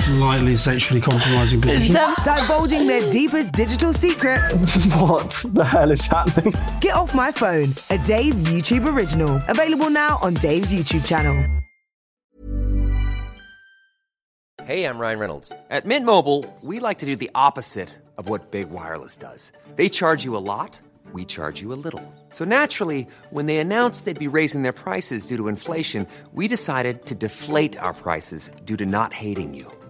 Slightly sexually compromising people. Divulging their deepest digital secrets. What the hell is happening? Get Off My Phone, a Dave YouTube original. Available now on Dave's YouTube channel. Hey, I'm Ryan Reynolds. At Mint Mobile, we like to do the opposite of what Big Wireless does. They charge you a lot, we charge you a little. So naturally, when they announced they'd be raising their prices due to inflation, we decided to deflate our prices due to not hating you.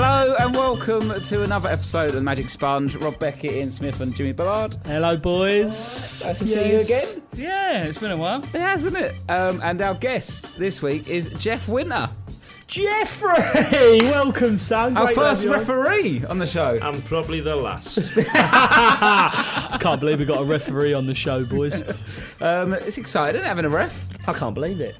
Hello and welcome to another episode of the Magic Sponge. Rob Beckett, Ian Smith, and Jimmy Bullard. Hello, boys. Nice to see you again. Yeah, it's been a while. It has, hasn't it? Um, and our guest this week is Jeff Winter, Jeffrey, welcome, son. our Great to first you on. referee on the show. And probably the last. I can't believe we got a referee on the show, boys. Um, it's exciting having a ref. I can't believe it.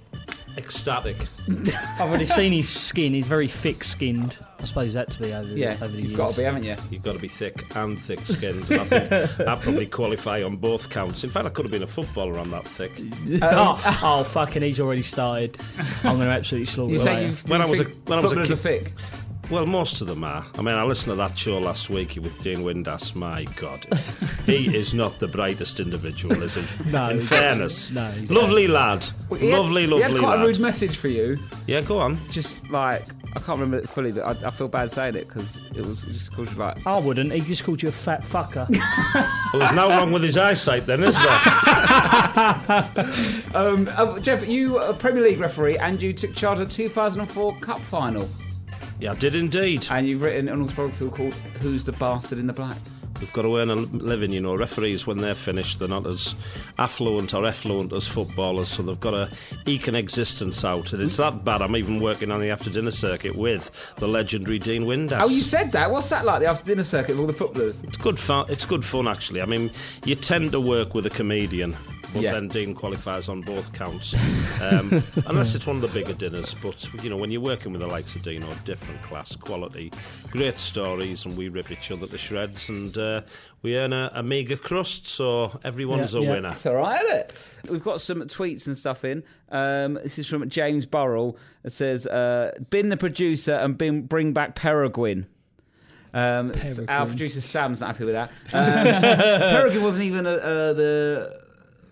Ecstatic. I've already seen his skin. He's very thick-skinned. I suppose that to be over, Yeah, over the you've years. got to be, haven't you? You've got to be thick and thick skinned. I think I probably qualify on both counts. In fact, I could have been a footballer. I'm that thick. oh, oh, fucking, he's already started. I'm going to absolutely slaughter You him. say you've When I was a- when I was a kid- are thick. Well, most of them are. I mean, I listened to that show last week with Dean Windass. My God, he is not the brightest individual, is he? No, In fairness, no, he's lovely lad, He had- lovely, He lovely had quite lad. a rude message for you. Yeah, go on. Just like I can't remember it fully, but I, I feel bad saying it because it was just called you like. I wouldn't. He just called you a fat fucker. Well, there's no wrong with his eyesight, then, is there? Um, uh, Jeff, you are a Premier League referee and you took charge of 2004 Cup final. Yeah, I did indeed. And you've written an autobiography called Who's the Bastard in the Black? We've got to earn a living, you know. Referees, when they're finished, they're not as affluent or effluent as footballers, so they've got to eke an existence out. And it's that bad. I'm even working on the after dinner circuit with the legendary Dean Windass. Oh, you said that. What's that like, the after dinner circuit with all the footballers? It's good fun. It's good fun, actually. I mean, you tend to work with a comedian, but Yeah. then Dean qualifies on both counts, um, unless it's one of the bigger dinners. But you know, when you're working with the likes of Dean, or different class, quality, great stories, and we rip each other to shreds, and uh, we earn a, a meagre crust, so everyone's Yeah, a yeah. winner. That's all right, isn't it? We've got some tweets and stuff in. Um, this is from James Burrell. It says, uh, "Bin the producer and bin, bring back Peregrine." Um, our Peregrine. producer Sam's not happy with that. Um, Peregrine wasn't even uh, uh, the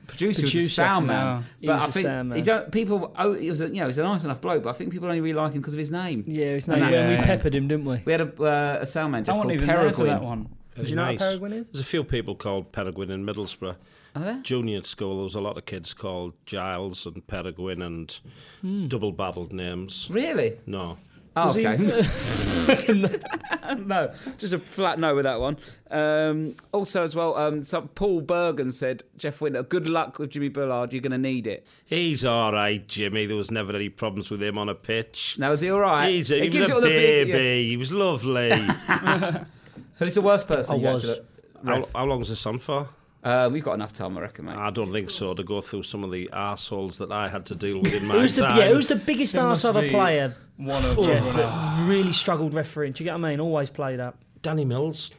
producer, he was the Producer, sound man. no. But I think he don't. People, oh, he was a, you know, he's a nice enough bloke, but I think people only really like him because of his name. yeah, it's And not. that- We peppered him, didn't we? We had a, uh, a sound man I Jeff, wasn't called even there for Peregrine. that one. Do you know nice. what Peregrine is? There's a few people called Peregrine in Middlesbrough. Are there? Junior at school, there was a lot of kids called Giles and Peregrine and Hmm. double-barreled names. Really? No. Oh, okay. no, just a flat no with that one. Um, also, as well, um, some, Paul Bergen said, Jeff Winter, good luck with Jimmy Bullard. You're going to need it. He's all right, Jimmy. There was never any problems with him on a pitch. Now, is he all right? He's a, He he was a all the big- baby. He was lovely. Who's the worst person? I you had was. to- how, how long's this on for? Uh, we've got enough time, I reckon, mate. I don't think so. To go through some of the assholes that I had to deal with in my Who's the, time. yeah, who's the biggest There arse must of a be player? One of Jeff, everyone else. really struggled refereeing. Do you get what I mean? Always played up. Danny Mills.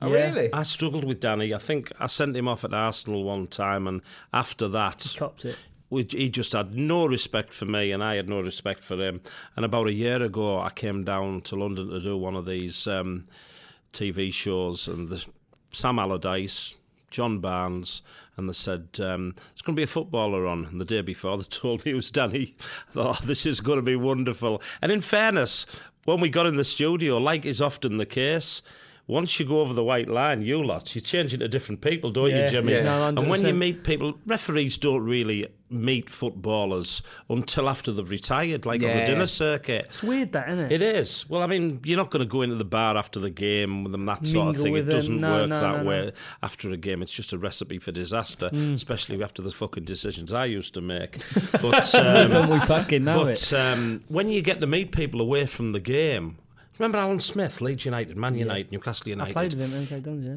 oh, yeah. really? I struggled with Danny. I think I sent him off at Arsenal one time, and after that, Copped it. we- he just had no respect for me, and I had no respect for him. And about a year ago, I came down to London to do one of these um, TV shows, and the, Sam Allardyce, John Barnes, and they said um, going to be a footballer on. And the day before, they told me it was Danny. I thought, oh, this is going to be wonderful. And in fairness, when we got in the studio, like is often the case. Once you go over the white line, you lot, you change into different people, don't Yeah, you, Jimmy? yeah. No, and when you meet people, referees don't really meet footballers until after they've retired, like on the dinner circuit. It's weird, that isn't it? It is. Well, I mean, you're not going to go into the bar after the game with them, that sort of thing. It doesn't No, work no, that no, way after a game. It's just a recipe for disaster, Mm. especially after the fucking decisions I used to make. But, um, we fucking know but it? um, when you get to meet people away from the game, remember Alan Smith, Leeds United, Man United, Newcastle I United. played with him, MK Dons, yeah.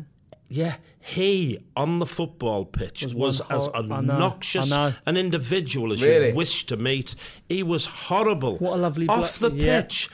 Yeah, he on the football pitch Was was, one as hor- I know, obnoxious I know. an individual as Really? you wish to meet. He was horrible. What a lovely off blo- the yeah. pitch.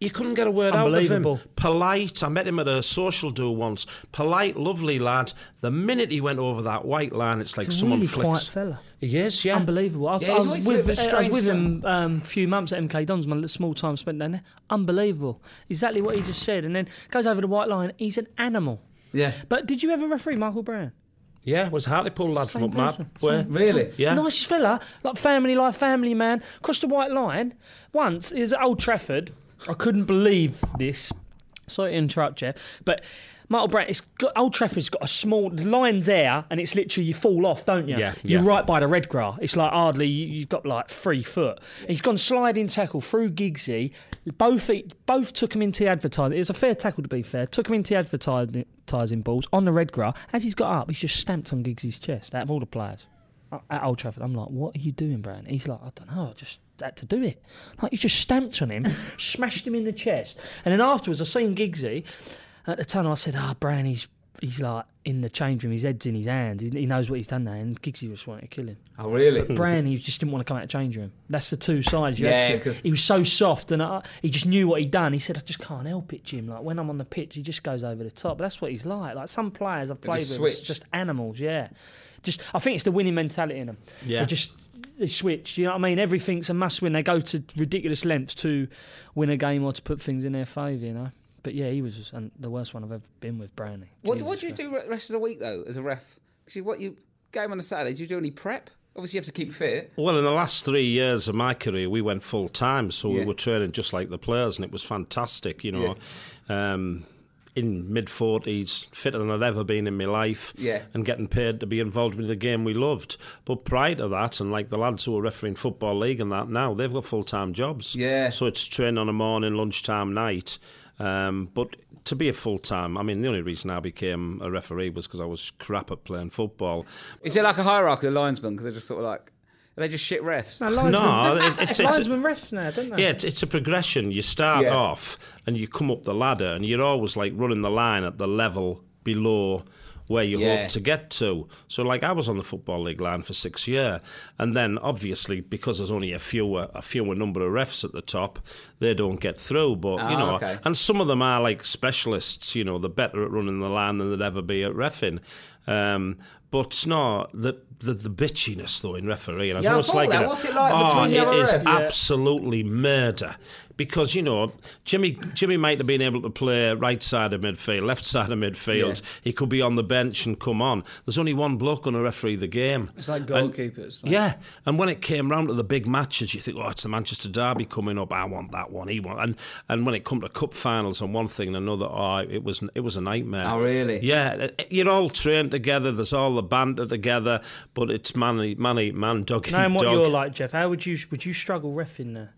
You couldn't get a word out of him. Polite. I met him at a social do once. Polite, lovely lad. The minute he went over that white line, it's like He's a someone really flicks. quiet fella. He is, yeah. Unbelievable. I was, Yeah, I was always a with, bit of a I was with him um, a few months at MK Dons, my little small time spent down there. Unbelievable. Exactly what he just said. And then goes over the white line. He's an animal. Yeah. But did you ever referee Michael Brown? Yeah, it was Hartlepool lad from Same up my person, Really? Yeah. Nicest fella, like family life, family man. Crossed the white line. Once, he was at Old Trafford. I couldn't believe this. Sorry to interrupt, Jeff. But Michael Brown, it's got, Old Trafford's got a small, the line's there, and it's literally, you fall off, don't you? Yeah, You're yeah. right by the red grass. It's like hardly, you, you've got like three foot. And he's gone sliding tackle through Giggsy. Both feet, both took him into advertising. It was a fair tackle, to be fair. Took him into advertising balls on the red grass. As he's got up, he's just stamped on Giggsy's chest out of all the players at Old Trafford. I'm like, what are you doing, Brown? He's like, I don't know, I just had to do it. Like, you just stamped on him, smashed him in the chest. And then afterwards, I seen Giggsy at the tunnel. I said, ah, Brown, he's, he's like in the change room, his head's in his hand. He, he knows what he's done there. And Giggsy just wanted to kill him. Oh, really? But Brown, he just didn't want to come out of the change room. That's the two sides. You Yeah, had to- he was so soft, and I, he just knew what he'd done. He said, "I just can't help it, Jim. Like when I'm on the pitch, he just goes over the top. That's what he's like. Like some players I've played just with, switch. just animals. Yeah, just I think it's the winning mentality in them. Yeah. They just they switch. You know what I mean? Everything's a must win. They go to ridiculous lengths to win a game or to put things in their favour. You know. But yeah, he was the worst one I've ever been with, Brownie. What, Jesus what do you do re- rest of the week, though, as a ref? Because what you game on a Saturday, do you do any prep? Obviously, you have to keep fit. Well, in the last three years of my career, we went full time, so Yeah. we were training just like the players, and it was fantastic. You know, um, in mid forties, fitter than I'd ever been in my life, Yeah. and getting paid to be involved with the game we loved. But prior to that, and like the lads who are refereeing football league and that now, they've got full time jobs. Yeah. So it's train on a morning, lunchtime, night. Um, but to be a full time, I mean, the only reason I became a referee was because I was crap at playing football. Is it like a hierarchy of linesmen? Because they're just sort of like, they just shit refs? No, linesmen, No, it- it's- it's- linesmen refs now, don't they? Yeah, it's, it's a progression. You start Yeah. off and you come up the ladder, and you're always like running the line at the level below where you Yeah. hope to get to. So, like, I was on the football league line for six years, and then obviously because there's only a fewer a fewer number of refs at the top, they don't get through. But you Ah, know, okay. and some of them are like specialists. You know, they're better at running the line than they'd ever be at refing. Um, but no, the, the the bitchiness though in refereeing, I Yeah, know I it's thought like that. a- What's it like oh, between the it other is refs? Yeah. absolutely murder. Because you know, Jimmy Jimmy might have been able to play right side of midfield, left side of midfield. Yeah. He could be on the bench and come on. There's only one bloke on to referee the game. It's like And- goalkeepers. like- yeah, and when it came round to the big matches, you think, oh, it's the Manchester Derby coming up. I want that one. He want, and and when it come to cup finals and one thing and another, oh, it was it was a nightmare. Oh, really? Yeah, you're all trained together. There's all the banter together, but it's man eat man, man, dog eat Knowing what dog. you're like, Jeff, how would you would you struggle refing there?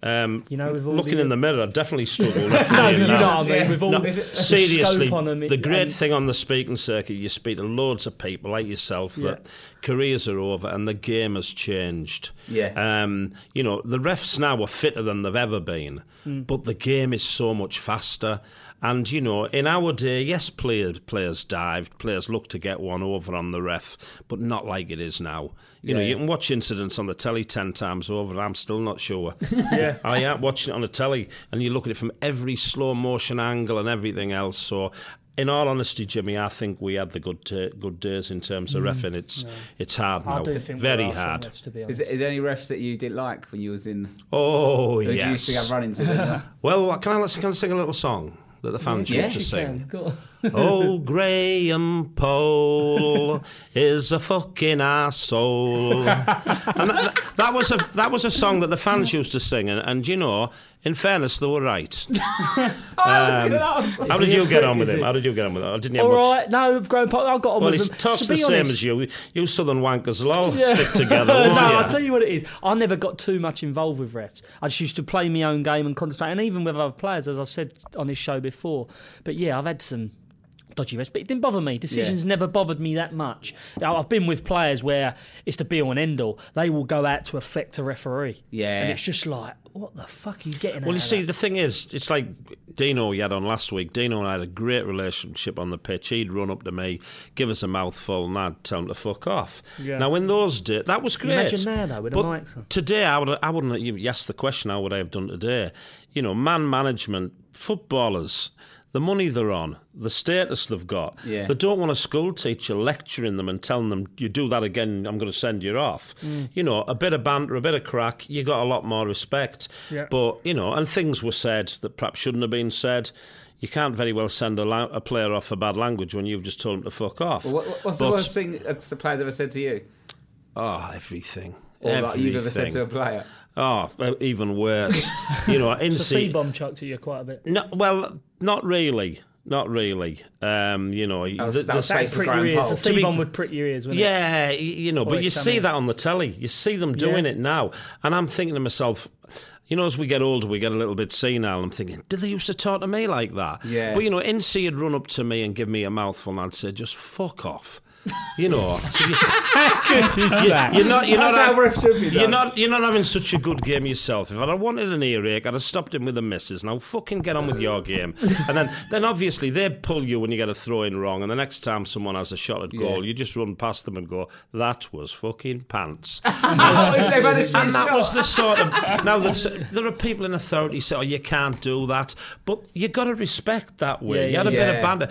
Um, You know, with all looking the- in the mirror, I definitely struggle. No, you now. know what I mean. With all No, the seriously, scope on them, it- the great and- thing on the speaking circuit, you speak to loads of people like yourself that careers are over and the game has changed. Yeah. Um, you know, the refs now are fitter than they've ever been, Hmm. but the game is so much faster. And you know, in our day, yes, players players dived, players looked to get one over on the ref, but not like it is now. You know, Yeah, you can watch incidents on the telly ten times over, and I'm still not sure. Yeah. I am watching it on the telly, and you look at it from every slow motion angle and everything else. So, in all honesty, Jimmy, I think we had the good uh, good days in terms of refing. It's it's hard Mm. I now, do think very there are hard. refs, to be Is, honest. is there any refs that you didn't like when you was in? Oh Or did you yes. used to have run-ins with them? Well, can I can I sing a little song that the fans Yeah, used to sing? Oh, Graham Poll is a fucking asshole. and that, that was a that was a song that the fans used to sing, and, and you know, in fairness, they were right. Um, how did you get on with him? How did you get on with him? I didn't have All much. right, no, growing up, I got on Well, with he them. talks to the be same as you. You southern wankers will all Yeah. stick together, no, you? I'll tell you what it is. I never got too much involved with refs. I just used to play my own game and concentrate, and even with other players, as I've said on this show before. But yeah, I've had some dodgy refs, but it didn't bother me. Decisions never bothered me that much. I've been with players where it's the be all and end all. They will go out to affect a referee. Yeah. And it's just like, what the fuck are you getting Well, you see, that? the thing is, it's like Dino you had on last week. Dino and I had a great relationship on the pitch. He'd run up to me, give us a mouthful, and I'd tell him to fuck off. Yeah. Now, in those days, that was great. imagine there, though, with the but mics on? Today, I, would, I wouldn't you asked the question, how would I have done today? You know, man management, footballers, the money they're on, the status they've got. Yeah. They don't want a school teacher lecturing them and telling them, you do that again, I'm going to send you off. Mm. You know, a bit of banter, a bit of crack, you got a lot more respect. Yeah. But, you know, and things were said that perhaps shouldn't have been said. You can't very well send a, la- a player off for bad language when you've just told him to fuck off. What, what- what's the worst thing a player's ever said to you? Oh, everything. Or that you've ever said to a player? Oh, even worse. you know, in the see, C-bomb chucked at you quite a bit. no, well, not really, not really. Um, you know, was- the- that was the- safe for Prick your Graham ears. Poll. The To be- C-bomb would prick your ears, wouldn't it? yeah, y- you know, but you see something- that on the telly. You see them doing Yeah. it now, and I'm thinking to myself. You know, as we get older, we get a little bit senile. I'm thinking, did they used to talk to me like that? Yeah. But you know, NC would run up to me and give me a mouthful, and I'd say, just fuck off. You know, so you, that? You're not. You're That's not. how refs should be You're done. not. You're not having such a good game yourself. If I'd have wanted an earache, I'd have stopped him with the misses. Now fucking get on with your game. And then, then obviously they pull you when you get a throw in wrong. And the next time someone has a shot at goal, Yeah. you just run past them and go, "That was fucking pants." If they've had a shit and that was the sort of now that there are people in authority say, "Oh, you can't do that," but you got to respect that way. Yeah, you had a yeah. bit of Yeah. banter.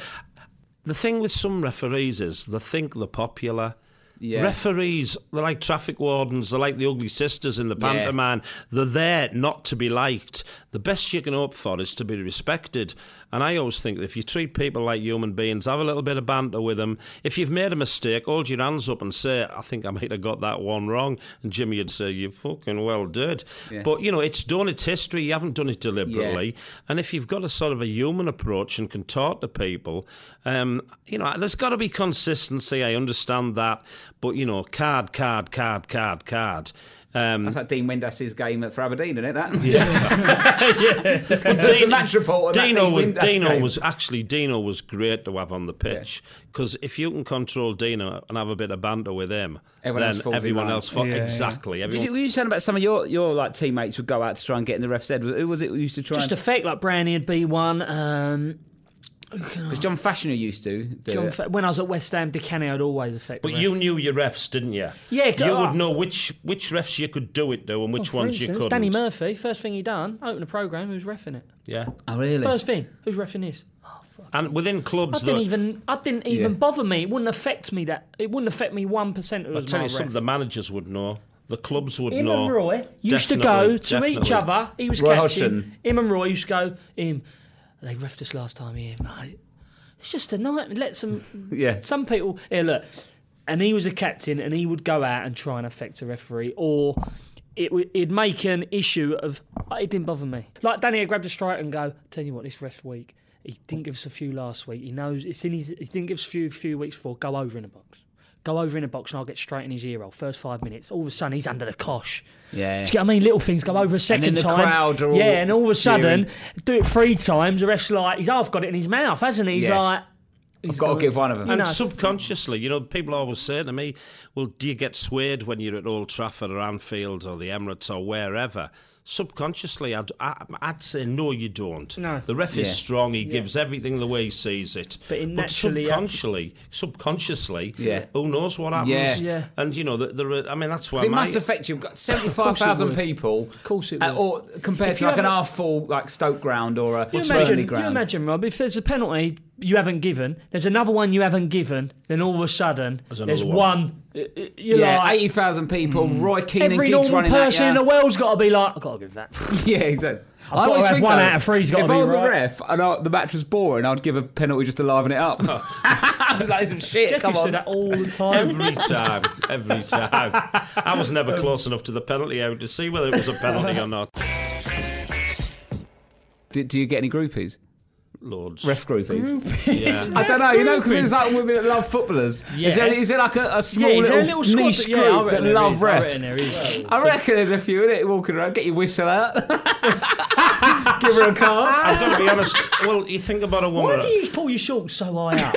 The thing with some referees is they think they're popular. Yeah. Referees, they're like traffic wardens. They're like the ugly sisters in the Yeah. pantomime. They're there not to be liked. The best you can hope for is to be respected. And I always think that if you treat people like human beings, have a little bit of banter with them. If you've made a mistake, hold your hands up and say, I think I might have got that one wrong. And Jimmy would say, You fucking well did. Yeah. But, you know, it's done, it's history. You haven't done it deliberately. And if you've got a sort of a human approach and can talk to people, um, you know, there's got to be consistency. I understand that. But, you know, card, card, card, card, card. Um, That's like Dean Windass's game for Aberdeen, isn't it? That? Yeah. There's a match report. on that Dino Dean was Dino game. was actually Dino was great to have on the pitch because if you can control Dino and have a bit of banter with him, Everyone else then falls in everyone else fo- Yeah, yeah. exactly. Did you, were you saying about some of your, your like teammates would go out to try and get in the ref's head? Who was it who used to try? Just and, fake like Brownie would be one. Um, Because John Fashanu used to. Do John it. Fa- when I was at West Ham, Canny would always affect. but the you knew your refs, didn't you? Yeah, you go- would know which which refs you could do it to and which oh, For ones you couldn't. Danny Murphy, first thing he done, open a program. Who's refing it? yeah, Oh really? First thing, who's refing this? and within I clubs, didn't though, even. I didn't even Yeah. bother me. It wouldn't affect me. That it wouldn't affect me one percent. It I'll tell my you something. ref. The managers would know. The clubs would Him know. and Roy used to go to each other. He was Roy catching. Hodgson. Him and Roy used to go. Him. They refed us last time here. mate. It's just a night. Let some. Yeah. Some people. Here, look. And he was a captain, and he would go out and try and affect a referee, or it would it'd make an issue of "Oh, it didn't bother me. Like Danny would grab the strike and go, "Tell you what, this ref week, he didn't give us a few last week. He knows it's in his. He didn't give us a few few weeks before. Go over in the box." Go over in a box and I'll get straight in his ear roll. First five minutes. All of a sudden, he's under the cosh. Yeah. Do you get what I mean? Little things go over a second the time. crowd are all yeah, and all of a sudden, cheering. do it three times. The ref's like, he's half got it in his mouth, hasn't he? He's Yeah. like, he's I've got to give one of them. You And know. subconsciously, you know, people always say to me, well, do you get swayed when you're at Old Trafford or Anfield or the Emirates or wherever? Subconsciously, I'd, I, I'd say no, you don't. No. The ref is strong. He gives everything the way he sees it. But it naturally- subconsciously, subconsciously, Yeah. who knows what happens? Yeah. Yeah. And you know, the, the, I mean, that's why It my, must affect you. You've got seventy-five thousand people. Of course it uh, or compared If to you like an have half-full like Stoke ground or a You Burnley imagine, you imagine, Rob, if there's a penalty you haven't given, there's another one you haven't given, then all of a sudden There's there's, one. one. uh, uh, You're yeah, like, eighty thousand people. Roy Keane and every Giggs normal running person in the world's got to be like, I've got to give that. Yeah, exactly. I've got to have one out of three's gotta if be I was right. a ref and I, the match was boring, I'd give a penalty just to liven it up. like some shit. Jeff come used to on. do that all the time. Every time, every time. I was never close enough to the penalty out to see whether it was a penalty or not. Do, do you get any groupies? Loads. Ref groupies? Yeah. I don't know. You know, because it's like women that love footballers. Yeah. Is, there, is there like a, a small yeah, is a little, little squad niche that- group yeah, I that reckon love is, I refs? reckon there is. I reckon there's a few in it walking around. Get your whistle out. Give her a card. I've got to be honest. Well, you think about a woman. Why woman. do you pull your shorts so high up?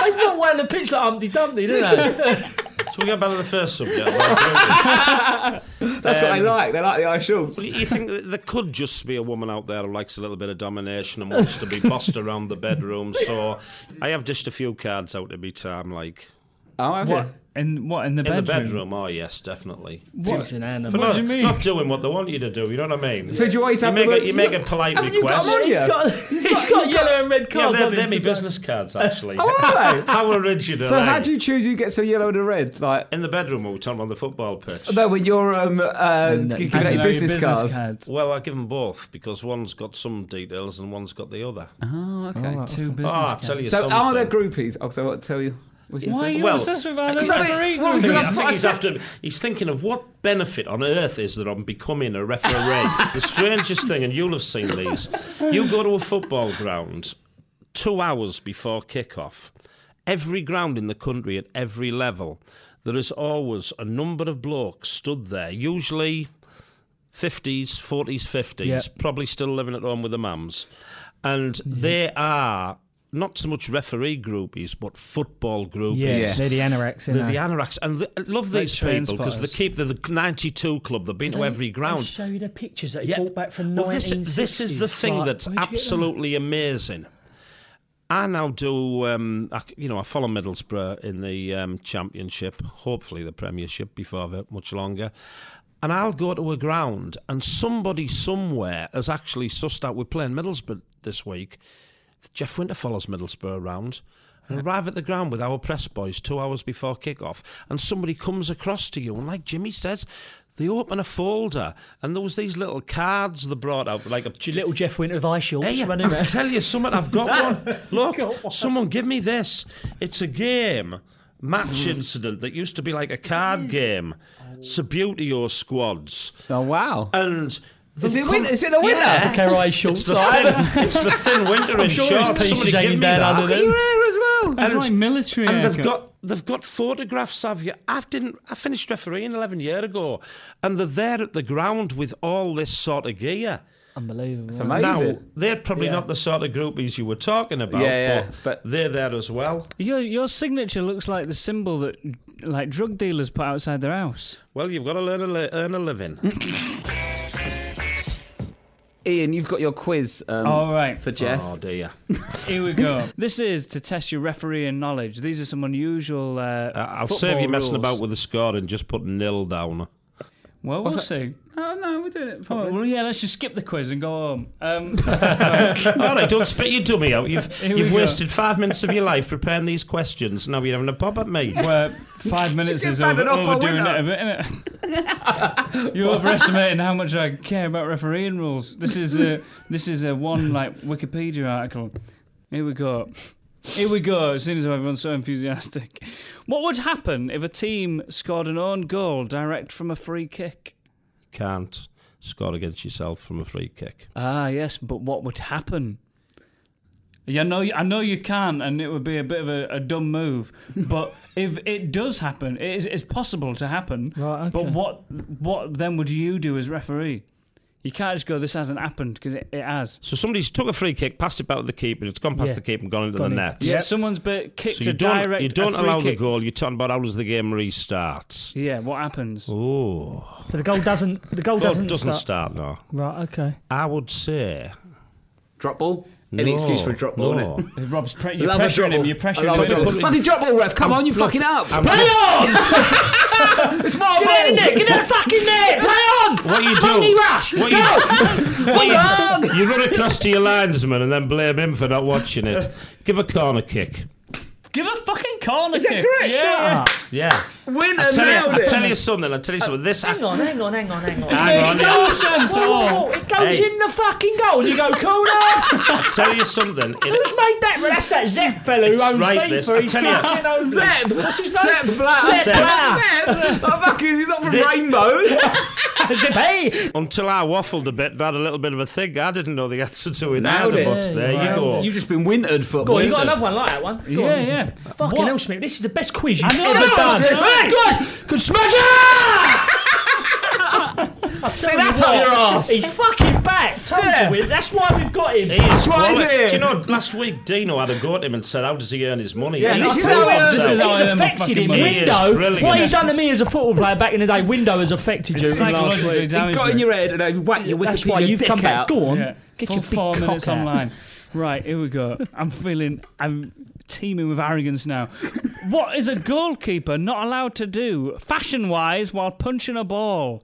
They've got one on the pitch like Humpty Dumpty, don't they? We get back to the first subject. That's what they Um, like. They like the high shorts. Well, you think that there could just be a woman out there who likes a little bit of domination and wants to be bossed around the bedroom. So I have dished a few cards out to be time, like Oh, have What? you? In what? In the in bedroom? the bedroom. Oh yes, definitely. She's an animal. For What not, do you mean? not doing what they want you to do. You know what I mean? So do you always you have make to a, you make a polite Haven't you got request. them on you? He's got, he's got yellow and red yeah, cards they're, on they're him. my today. business cards actually. Oh, are they? How original! So how do you choose who gets a yellow and a red? Like in the bedroom or we talking on the football pitch? no, when you're um, uh, And, giving out your business, cards. Well, I give them both because one's got some details and one's got the other. Oh, okay. Two business Oh, I'll cards. tell you So something. are there groupies? Oh, so what? Tell you. Why are you Well, obsessed with our because I mean, referee well, group? I think he's after. He's thinking of what benefit on earth is there on becoming a referee. the strangest thing, and you'll have seen these. You go to a football ground two hours before kick-off. Every ground in the country at every level, there is always a number of blokes stood there, usually 50s, 40s, 50s, Yeah. probably still living at home with the mums. And they are not so much referee groupies, but football groupies. Yeah, Yeah. they're the anoraks. They're the anoraks, and th- I love these people because they keep the, the 92 club. They've been to every ground. show you the pictures that he Yeah. brought back from Well, this, 1960s. this is the thing Like, that's where'd you get that? absolutely amazing. I now do, um, I, you know, I follow Middlesbrough in the um, Championship, hopefully the Premiership before much longer. And I'll go to a ground, and somebody somewhere has actually sussed out. We're playing Middlesbrough this week. Jeff Winter follows Middlesbrough around. And arrive at the ground with our press boys two hours before kick-off, and somebody comes across to you, and like Jimmy says, they open a folder, and there was these little cards they brought out, like a little Jeff Winter of ice shorts Hey, running I'll tell you something. I've got one. Look, someone give me this. It's a game match hmm. incident that used to be like a card game. Subbuteo squads, Oh wow. and Is it win- is it the winter? Yeah. Okay, right, It's shorts. the thin. It's the thin winter in sure there's shorts. pieces Somebody give me down that. under Look at your hair as well. It's And- like military and they've got they've got photographs of you. I didn't. I finished refereeing eleven years ago, and they're there at the ground with all this sort of gear. Unbelievable. It's amazing. Now they're probably Yeah. not the sort of groupies you were talking about, Yeah, yeah, but, but- they're there as well. Your your signature looks like the symbol that like drug dealers put outside their house. Well, you've got to learn to li- earn a living. Ian, you've got your quiz. Um, All right. For Jeff. Oh dear. Here we go. this is to test your refereeing knowledge. These are some unusual. Uh, Uh, I'll save you messing about with the score and just put nil down. Well, we'll see. Oh no, we're doing it. Oh, well, yeah, let's just skip the quiz and go home. Um, All right, don't spit your dummy out. You've Here we you've go. wasted five minutes of your life preparing these questions. Now you're having a pop at me. where five minutes is battered over, off by overdoing winter. it a bit, innit? You're overestimating how much I care about refereeing rules. This is a this is a one like Wikipedia article. Here we go. Here we go. As soon as everyone's so enthusiastic, what would happen if a team scored an own goal direct from a free kick? Can't score against yourself from a free kick. Ah, yes, but what would happen? Yeah, I know, I know you can, and it would be a bit of a, a dumb move. But if it does happen, it is, it's possible to happen. Right, okay. But what, what then would you do as referee? You can't just go, "This hasn't happened," because it, it has. So somebody's took a free kick, passed it back to the keeper, it's gone past Yeah. the keeper and gone into Gone the in. net. Yeah, someone's been kicked So you a don't, direct. you don't a free allow the kick. goal. You're talking about how does the game restart? Yeah, what happens? Oh, So the goal doesn't. The goal goal doesn't, doesn't start. start. No, Right. Okay. I would say Drop ball. Any excuse for a drop ball, no. innit? Rob's pre- you're Love a pressuring drop him. ball. You're I pressuring love a him. drop ball. Fucking drop ball, ref. Come on, you fucking up. I'm- Play on! it's my Get ball. in there! Get in the fucking net! Play on! What you do? Bunny rush! What Go! you, what you, you run across to your linesman and then blame him for not watching it. Give a corner kick. Give a fucking corner Is that kick. correct? Yeah. Yeah. Winner I tell you, I it. tell you something. I tell you something. This Hang on, hang on, hang on, hang on. Hang on, It yeah. goes, sense at whoa, whoa, all. whoa, it goes Hey. in the fucking goal. You go, corner. I tell you something. It, Who's made that? Well, that's that Zep fellow who It's owns right, this. FIFA. I He's tell you. fucking owns Zep. What's his name? Zep Black. Zep Zep. Black. Zep. Oh, fucking, he's not from This- Rainbow. Zep, hey. until I waffled a bit and had a little bit of a think, I didn't know the answer to it Nailed either. it. But there Yeah, you go. You've just been wintered football. Go on, you got another one like that one? Go Yeah, on. yeah. Fucking What- hell, Smith. This is the best quiz you've I know, ever done. know. Good. Good smash See, that's up your arse. He's fucking back. Told Yeah. you, that's why we've got him. He is why he's quality. here. Do you know, last week Dino had a go at him and said, "How does he earn his money?" Yeah, He's this is how he earns- This himself. is how He's I earn my affected him. money. Window. What he's done to me as a football player back in the day, Window has affected you. It's last psychologically. It got in your head and I whacked your That's Wikipedia why you've come back. out. Go on. Yeah. Get Full your big four minutes out. online. Right, here we go. I'm feeling, I'm teeming with arrogance now. what is a goalkeeper not allowed to do, fashion wise, while punching a ball?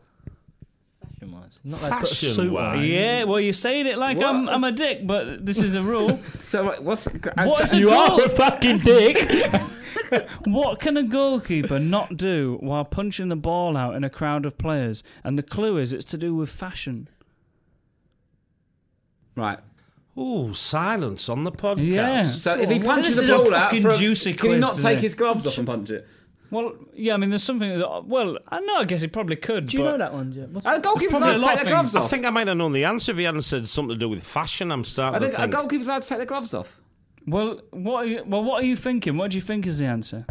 Not allowed to put a suit on. Fashion-wise. Yeah, well, you're saying it like I'm, I'm a dick, but this is a rule. So like, what's What is a You goal? are a fucking dick. What can a goalkeeper not do while punching the ball out in a crowd of players? And the clue is it's to do with fashion. right? Ooh, silence on the podcast. Yeah. So if he punches this the ball out, fucking for a- juicy can he not today. take his gloves off and punch it? Well, yeah, I mean, there's something that, well, I know, I guess he probably could. Do you but know that one, Jim? What's A goalkeeper's probably allowed a to lot take of their gloves things. I off. think I might have known the answer if he hadn't said something to do with fashion. I'm I starting think to a think. goalkeeper's allowed to take their gloves off. Well, what? Are you, well, what are you thinking? What do you think is the answer?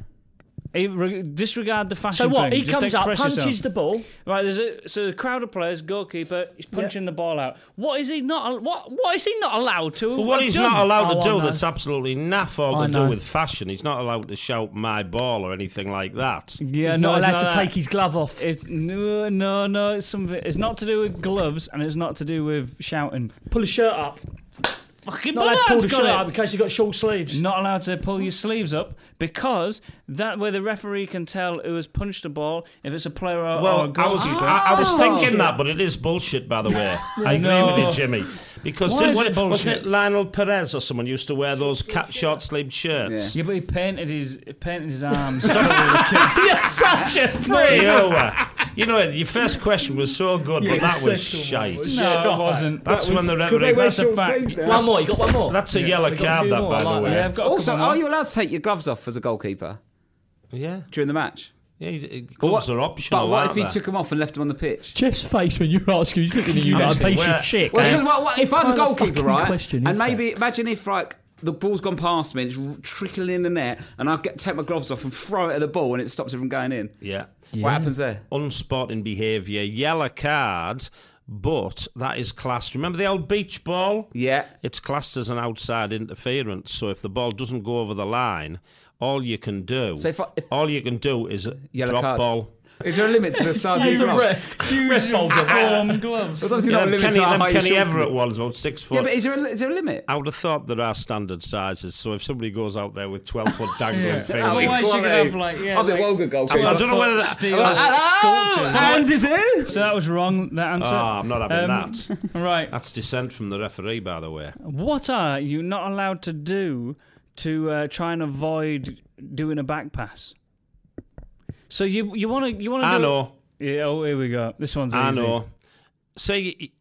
Re- disregard the fashion. So what? thing, He just comes up, punches yourself. the ball. Right, there's a so the crowd of players, goalkeeper, he's punching the ball out. What is he not? What what is he not allowed to? Well, what he's done? not allowed Oh, to do that's absolutely naff all I to know. do with fashion. He's not allowed to shout "my ball" or anything like that. Yeah, He's no, not it's allowed to that. take his glove off. It's no, no, no. It's something. It's not to do with gloves, and it's not to do with shouting. Pull his shirt up. Fucking Not allowed to pull the Bullard's shirt got up it. in case you've got short sleeves. Not allowed to pull your sleeves up because that way the referee can tell who has punched the ball if it's a player or, or a Well, I was, goalkeeper. I, I was Oh. thinking that, but it is bullshit, by the way. I agree with you, Jimmy. Because Why didn't- is it wasn't bullshit? it Lionel Perez or someone used to wear those cat short sleeved shirts? Yeah, but he painted his he painted his arms. You're such a freak. You, you know, your first question was so good, but that was shite. no, it wasn't. That's when the Because they referee. wear That's a short fact. One more. You got one more. That's a yellow We've a card, few that, more, by I the way. Yeah, I've got a Also, are you allowed to take your gloves off as a goalkeeper Yeah, during the match? Yeah. you- But Gloves what- are optional. But what aren't if he they? took them off and left them on the pitch? Jeff's face when you ask him, he's looking at you like a Honestly, piece of shit. Well, eh? what, what, if I was a kind of goalkeeper, right, question and is maybe imagine if like the ball's gone past me, and it's trickling in the net, and I get take my gloves off and throw it at the ball, and it stops it from going in. Yeah. What happens there? Unsporting behaviour, yellow card, but that is classed. Remember the old beach ball? Yeah. It's classed as an outside interference. So if the ball doesn't go over the line, all you can do, So if I- if- all you can do is Yellow drop card. ball. Is there a limit to the size of He's your a gloves? ref. Ref bowls are Form gloves. There's obviously Yeah, not a limit Kenny, to how them high Kenny shorts can Everett be. ones, about six foot. Yeah, but is there, a, is there a limit? I would have thought there are standard sizes. So if somebody goes out there with 12 foot dangling Oh, fingers. Otherwise, you could have like yeah. I'll be a like, Wolga goalkeeper. I don't know whether that. steel Oh, sculptures. hands is in. So that was wrong. That answer. Oh, I'm not having Um, that. Right. That's dissent from the referee, by the way. What are you not allowed to do to uh, try and avoid doing a back pass? So you you want to you want to I know. Yeah, oh, here we go. This one's I easy. know. Say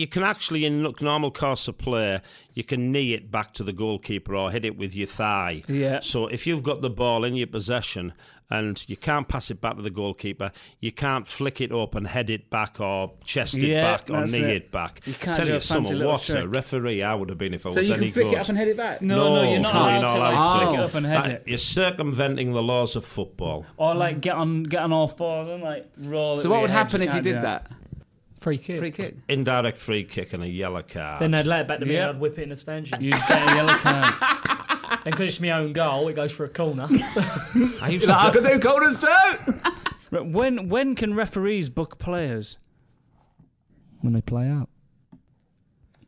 you, you can actually, in normal course of play, you can knee it back to the goalkeeper or hit it with your thigh. Yeah. So if you've got the ball in your possession and you can't pass it back to the goalkeeper, you can't flick it up and head it back or chest it Yeah, back or knee it. it, back. You can't Tell do you a fancy something, little what a referee I would have been if I So was you any can flick good. it up and head it back. No, no, you're not no, allowed you're not to, allowed like, to. flick it up and head That- it. You're circumventing the laws of football. Or like get on get on off board and like roll. it So what would happen if you can't did that? Free kick. Free kick. Indirect free kick and a yellow card. Then they'd let it back to me Yeah. and I'd whip it in the stanchion. You'd get a yellow card. And because it's my own goal, it goes for a corner. I used Like, I to could do corners too. When when can referees book players? when they play out.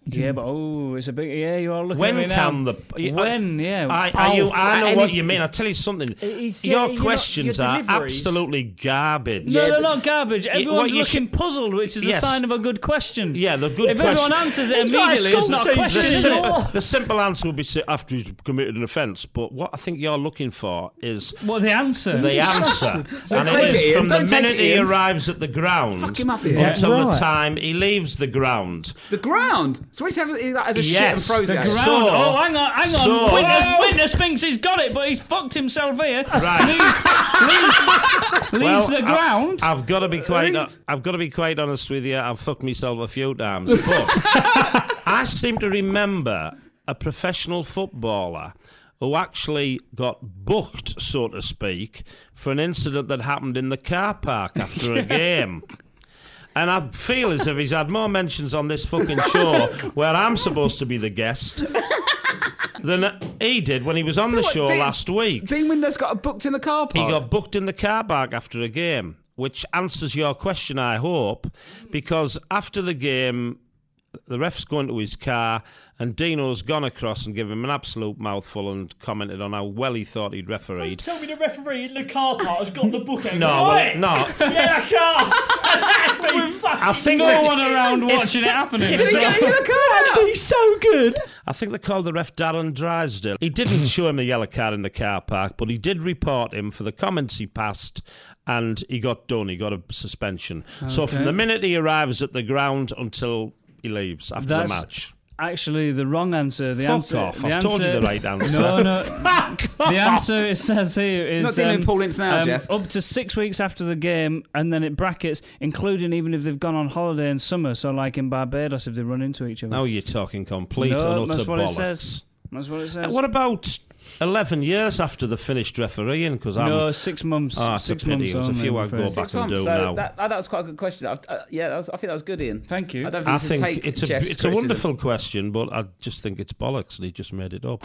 Yeah, but oh, it's a big. Yeah, you are looking When at me now. can the when? Yeah. I, I, oh, you, Oh, I know what you mean. I'll tell you something. Uh, it's- yeah, Your you know, questions your are absolutely garbage. No, they're not garbage. Everyone's you looking puzzled, which is Yes. a sign of a good question. Yeah, the good If question. everyone answers it He's not a immediately, it's not a question, teacher, is is it? it? the simple answer would be after he's committed an offence. But what I think you're looking for is What the answer? the answer, So and it is it from the minute he arrives at the ground Fuck him up, is until the time he leaves the ground. The ground. So he's having it as a shit and Yes, throws the it. at you. ground. Oh, so, So- oh, hang on, hang on. so- witness, witness thinks he's got it, but he's fucked himself here. Right. Leaves, leaves Well, the I- ground. I've got to be quite. I've got to be quite honest with you. I've fucked myself a few times, but I seem to remember a professional footballer who actually got booked, so to speak, for an incident that happened in the car park after a game. And I feel as if he's had more mentions on this fucking show, where I'm supposed to be the guest, than he did when he was on the what, show Dean- last week. Dean Windass got booked in the car park. He got booked in the car park after a game, which answers your question, I hope, because after the game, the ref's going to his car, and Dino's gone across and given him an absolute mouthful and commented on how well he thought he'd refereed. Tell me the referee in the car park has got the book out. No, well, no. Yeah, I can't. That'd be fucking I think no that- one around watching it happening. That'd be so good. I think they called the ref Darren Drysdale. He didn't show him a yellow card in the car park, but he did report him for the comments he passed, and he got done. He got a suspension. So from the minute he arrives at the ground until he leaves after That's the match. Actually, the wrong answer. The Fuck answer. off. The I've told you answer- the right answer. No, no. the answer it says here is Not dealing Ince now, um, Jeff. Up to six weeks after the game, and then it brackets, including even if they've gone on holiday in summer. So, like in Barbados, if they run into each other. Now you're talking complete no, and utter that's what bollocks. it says. That's what it says. What about 11 years after the finished refereeing? Because I'm. no, six months. Oh, it's a six months There's a few I'm I'd go back Six and months. do so now. That, that was quite a good question. I've, uh, yeah, that was, I think that was good, Ian. Thank you. I don't think I you think it's a Jeff's it's a wonderful question, but I just think it's bollocks and he just made it up.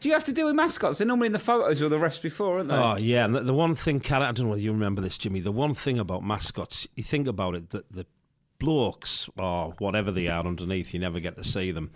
Do you have to deal with mascots? They're normally in the photos with the refs before, aren't they? Oh yeah, and the, the one thing, Cal, I don't know whether you remember this, Jimmy. The one thing about mascots, you think about it, that the blokes or whatever they are underneath, you never get to see them,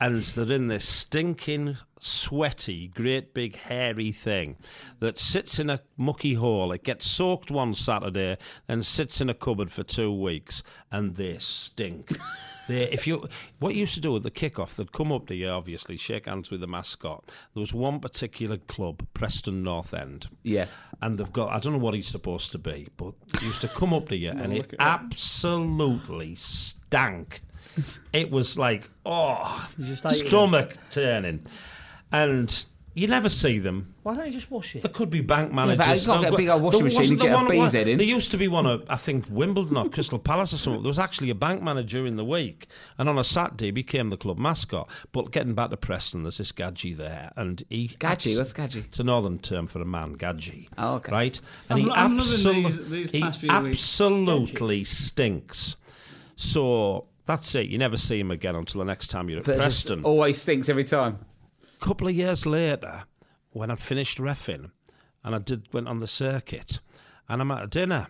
and they're in this stinking, sweaty, great big hairy thing that sits in a mucky hole. It gets soaked one Saturday, then sits in a cupboard for two weeks, and they stink. They, if you, what you used to do with the kickoff, they'd come up to you, obviously, shake hands with the mascot. There was one particular club, Preston North End. Yeah. And they've got, I don't know what he's supposed to be, but he used to come up to you and it absolutely stank. It was like, oh, just ate it. stomach turning. And you never see them. Why don't you just wash it? There could be bank but managers. you've got to get a big old washing There machine wasn't and the get a one- bee's head in. There used to be one at, I think, Wimbledon or Crystal Palace or something. There was actually a bank manager in the week, and on a Saturday became the club mascot. But getting back to Preston, there's this Gadgie there, and he Gadgie? What's Gadgie? It's a northern term for a man, Gadgie. Oh, okay. Right, and I'm he I'm loving absolutely, these- these he past few weeks. absolutely stinks. So that's it. You never see him again until the next time you're at But Preston always stinks every time. A couple of years later, when I'd finished refing and I did went on the circuit, and I'm at a dinner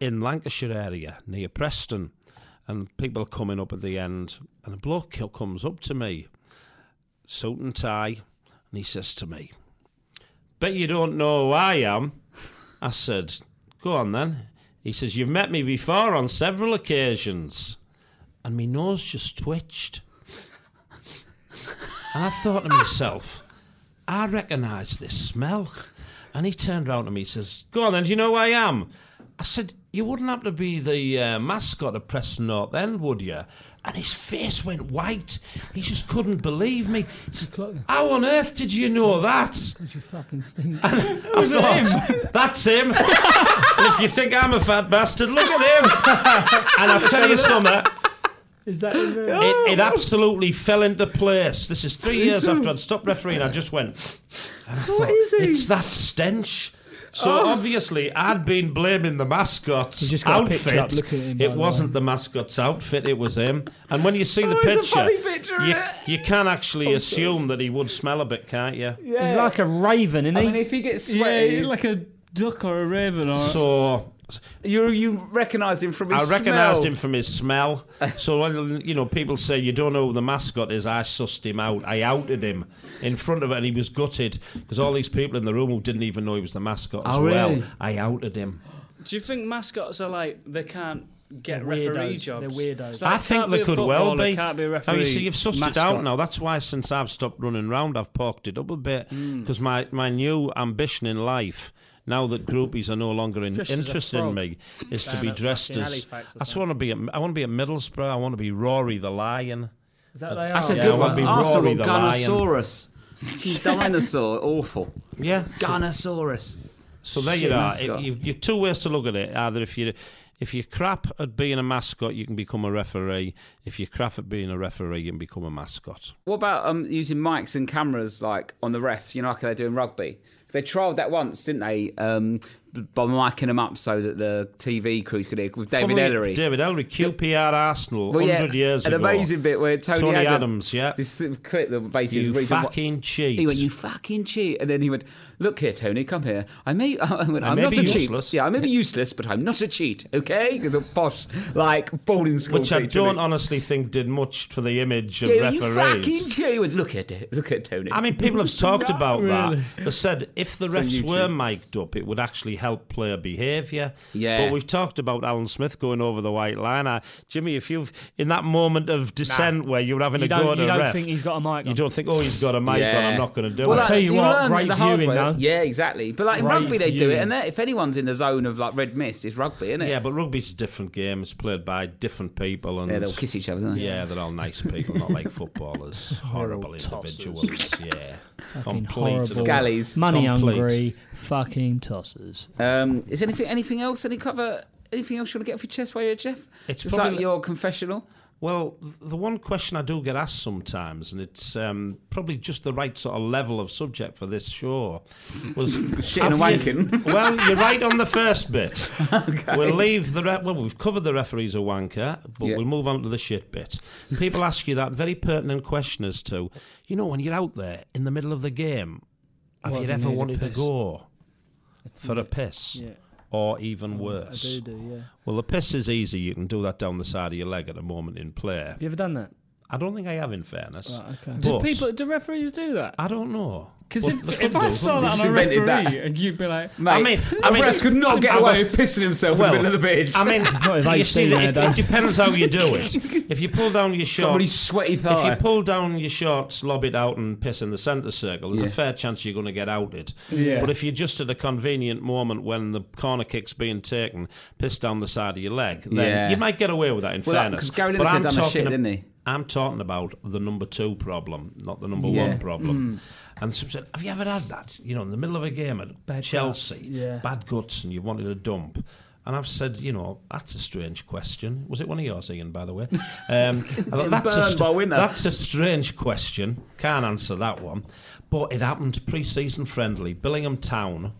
in Lancashire area near Preston, and people are coming up at the end, and a bloke comes up to me, suit and tie, and he says to me, "Bet you don't know who I am." I said, "Go on then." He says, "You've met me before on several occasions," and my nose just twitched. And I thought to myself, I recognise this smell. And he turned round to me and says, Go on then, do you know who I am? I said, you wouldn't happen to be the uh, mascot of Preston North End, would you? And his face went white. He just couldn't believe me. Said, How on earth did you know that? Because you fucking stink. I thought, that's him. and if you think I'm a fat bastard, look at him. and I'll tell you something. Is that his? It, it absolutely fell into place. This is three years after I'd stopped refereeing. I just went, and I thought, it's that stench. So Oh. obviously, I'd been blaming the mascot's just got a picture outfit. up looking at him, it wasn't the mascot's outfit; it was him. And when you see the Oh, it's a picture, funny picture, you, isn't you can actually oh, assume that he would smell a bit, can't you? He's like a raven, isn't I he? mean, if he gets Yeah, sweaty, he's like a duck or a raven or. So you you recognise him from his. Smell. I recognised smell. him from his smell. So when you know people say you don't know who the mascot is, I sussed him out. I outed him in front of it, and he was gutted because all these people in the room who didn't even know he was the mascot as Oh, well. really? I outed him. Do you think mascots are like they can't get They're referee weirdos. jobs? They're weirdos. Like, I think they could well be. Can't be a Now, referee. you see, you've sussed it out now. That's why since I've stopped running round, I've parked it up a bit Hmm. because my, my new ambition in life. Now that groupies are no longer in, Dressed as a interested in me, is to be dressed as. I just want to be. At, I want to be at Middlesbrough. I want to be Roary the Lion. Is that what they That's are? a Yeah, good I wanna one. be Arsenal Roary the lion. Dinosaur, awful. Yeah. Gunnosaurus. So there Shit you are. It, you've, you've two ways to look at it. Either if you if you're crap at being a mascot, you can become a referee. If you're crap at being a referee, you can become a mascot. What about um, using mics and cameras like on the ref? You know, like they do in rugby. They trialled that once, didn't they? Um, by micing them up so that the TV crews could hear with David Elleray. David Elleray, QPR Arsenal, Well, yeah, 100 years an ago. An amazing bit where Tony, Tony Adams, Adams, yeah. This clip that basically You was reason why- fucking cheat. He went, "You fucking cheat," and then he went, "Look here, Tony, come here. I may, I went, I I'm may not be a useless." cheat. Yeah, I may be useless, but I'm not a cheat. Okay, because a posh, like boarding school Which I teacher. don't honestly think did much for the image of Yeah, you fucking cheat. He went, Look at it. Look at Tony. I mean, people have talked about really. that. They said if the refs were mic'd up, it would actually help player behaviour. Yeah. But we've talked about Alan Smith going over the white line. I, Jimmy, if you've in that moment of dissent where you're having You a go don't, at you a don't ref, think he's got a mic you don't think, oh, he's got a mic on. I'm not going to do Well, it. I'll tell you you what, learn great the hard viewing, way. though. Yeah, exactly. But like in Great rugby, they do it, and if anyone's in the zone of like red mist, it's rugby, isn't it? yeah, but rugby's a different game. It's played by different people, and Yeah, they'll kiss each other, don't they? Yeah, they're all nice people, not like footballers. Horrible tossers. individuals. Yeah, Fucking complete horrible. Scallies. Money Complete. hungry, fucking tossers. Um, is anything anything else? Any cover? Anything else you want to get off your chest while you're at Jeff? It's Just probably- like your confessional. Well, the one question I do get asked sometimes, and it's um, probably just the right sort of level of subject for this show, was Shitting and have you- wanking. well, you're right on the first bit. We'll leave the re- well. We've covered the referee's a wanker, but Yeah. we'll move on to the shit bit. People ask you that very pertinent question as to, you know, when you're out there in the middle of the game, have What you if ever wanted to go for a piss? Yeah. Or even mm, I worse. do do, yeah. Well, the piss is easy. You can do that down the side of your leg at a moment in play. Have you ever done that? I don't think I have, in fairness. Right, okay. Do But people, do referees do that? I don't know. Because Well, if, if I saw that on a referee, that. and you'd be like, Mate, I mean, a I mean, ref could not get away with pissing himself well, in the middle of the pitch. I mean, Not if you I see, see that it, nowadays. it depends how you do it. If you pull down your Somebody's shorts, sweaty if you pull down your shorts, lob it out, and piss in the centre circle, there's Yeah. a fair chance you're going to get outed. Yeah. But if you're just at a convenient moment when the corner kick's being taken, piss down the side of your leg, then Yeah. you might get away with that. In Well, like, fairness, 'cause Gary but I'm done a talking shit, ab- didn't he? I'm talking about the number two problem, not the number Yeah. Mm. one problem. And some said, "Have you ever had that? You know, in the middle of a game at Bad Chelsea, guts, yeah. bad guts, and you wanted a dump." And I've said, you know, that's a strange question. Was it one of yours, Ian, by the way? Um, thought, that's, a winner. that's a strange question. Can't answer that one. But it happened pre-season friendly. Billingham Town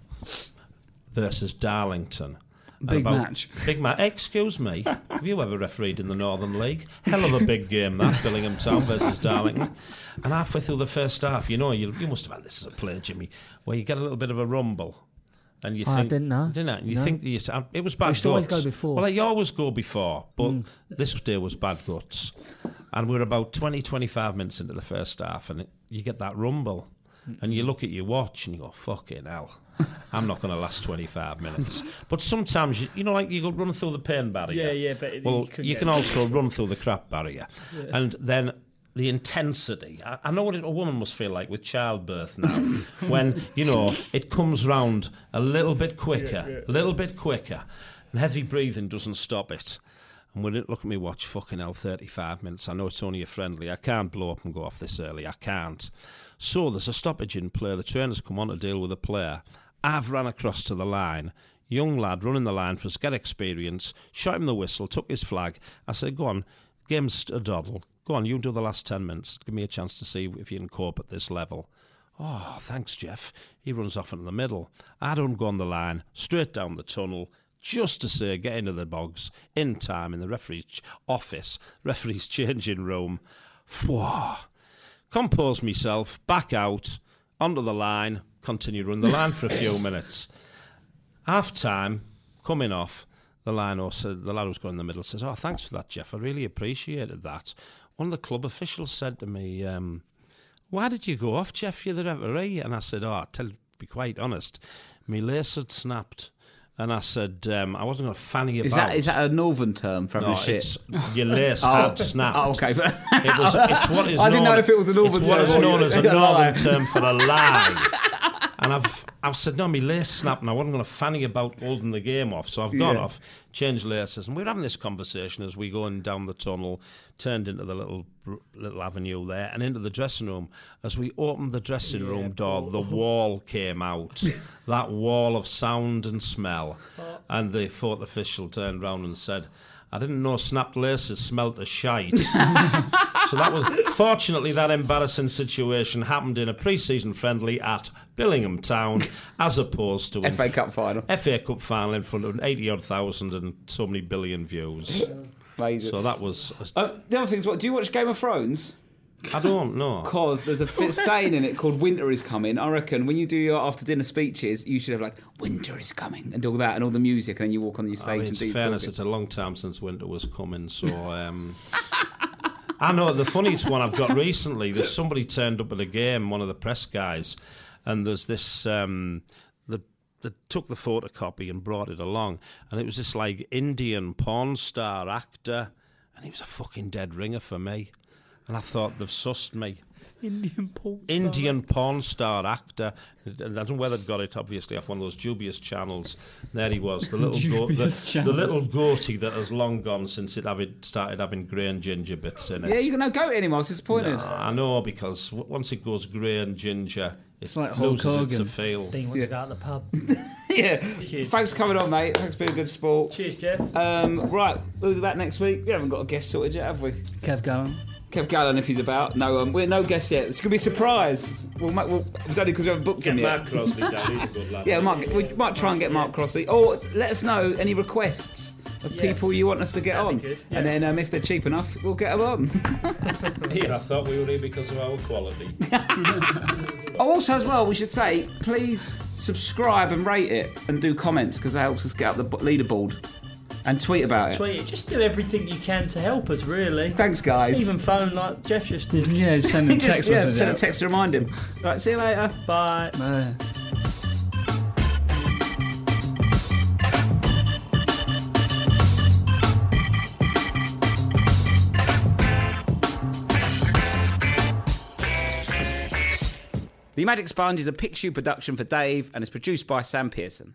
versus Darlington. Big match. Big match. Excuse me. Have you ever refereed in the Northern League? Hell of a big game that, Billingham Town versus Darlington. And halfway through the first half, you know, you, you must have had this as a player, Jimmy, where you get a little bit of a rumble. And you Oh, I think, didn't know. Didn't it? You No. think that it was bad used to always go before. Well, you always go before, but hmm. this day was bad guts. And we're about 20, 25 minutes into the first half, and it, you get that rumble. And you look at your watch and you go, fucking hell, I'm not going to last 25 minutes. But sometimes, you, you know, like you go run through the pain barrier. Yeah, yeah, but Well, you you can also run through the crap barrier. And then the intensity. I, I know what it, a woman must feel like with childbirth now, when, you know, it comes round a little bit quicker, a little bit quicker. and heavy breathing doesn't stop it. And it look at me watch, fucking hell, 35 minutes. I know it's only a friendly. I can't blow up and go off this early. I can't. So there's a stoppage in play. The trainers come on to deal with a player. I've ran across to the line. Young lad running the line for us, get experience. Shot him the whistle, took his flag. I said, go on, game's a doddle. Go on, you do the last 10 minutes. Give me a chance to see if you can cope at this level. Oh, thanks, Jeff. He runs off into the middle. I don't go on the line, straight down the tunnel, just to say, get into the bogs in time in the referee's office, referee's changing room. Phew. Compose myself, back out, onto the line, continue run the line for a few minutes. Half time, coming off, the line said the lad who's going in the middle says, "Oh, thanks for that, Jeff. I really appreciated that." One of the club officials said to me, um, "Why did you go off, Jeff? You're the referee." And I said, "Oh, tell, be quite honest, my lace had snapped." And I said, um, I wasn't going to fanny about. Is that is that a northern term for having No, shit? it's your lace Oh. had snapped. Oh, okay. It was, it's what is I didn't known- know if it was a northern it's term is or known as a northern term for a lie. And I've I've said no, my lace snapped, and I wasn't going to fanny about holding the game off. So I've gone Yeah. off, changed laces, and we're having this conversation as we going down the tunnel, turned into the little little avenue there, and into the dressing room. As we opened the dressing room door, the wall came out, that wall of sound and smell, oh. and the fourth official turned round and said. I didn't know snapped laces smelt of shite. so that was fortunately that embarrassing situation happened in a pre-season friendly at Billingham Town, as opposed to FA Cup final. FA Cup final in front of eighty odd thousand and so many billion views. Amazing. So that was. Uh, the other thing is, what do you watch Game of Thrones? I don't know. Because there's a fit saying in it called "Winter is coming." I reckon when you do your after dinner speeches, you should have like "Winter is coming" and all that, and all the music, and then you walk on your stage I mean, and do in fairness, it's a long time since winter was coming, so. Um, I know the funniest one I've got recently. There's somebody turned up at a game, one of the press guys, and there's this. Um, they took the photocopy and brought it along, and it was this like Indian porn star actor, and he was a fucking dead ringer for me. And I thought they've sussed me. Indian porn star. Indian porn star actor. I don't know whether they'd got it obviously off one of those dubious channels. There he was, the little goat, the, the little goatee that has long gone since it having, started having grey and ginger bits in it. Yeah, you can no go anymore. I was disappointed. No, I know because w- once it goes grey and ginger, it like Hulk loses its Hogan. feel. Dean wants to go out the pub. yeah. Thanks for coming on, mate. Thanks for being a good sport. Cheers, Jeff. Um, right, we'll be back next week. We haven't got a guest sorted yet, have we? Kev Gallen. Kev Gallen, if he's about. No, um, we're no guest yet. It's gonna be a surprise. We'll, make, we'll, it's only because we haven't booked Get him yet. Mark Crosby down, he's a good lad. Yeah, Mark, we might try and get Mark Crossley. Or let us know any requests of Yes. people you want us to get That'd on. be good, yeah. And then um, if they're cheap enough, we'll get them on. Here, I thought we were here because of our quality. oh, also, as well, we should say, please subscribe and rate it and do comments because that helps us get up the b- leaderboard. And tweet about it. Tweet it. Just do everything you can to help us, really. Thanks, guys. Even phone like Jeff just did. Yeah, send a Just- text yeah, message send a out. text to remind him. Right, see you later. Bye. Uh, The Magic Sponge is a Pixiu production for Dave and is produced by Sam Pearson.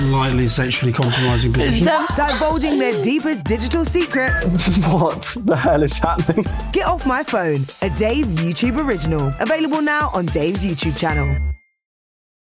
Slightly sexually compromising position. Divulging their deepest digital secrets. What the hell is happening? Get Off My Phone, a Dave YouTube original. Available now on Dave's YouTube channel.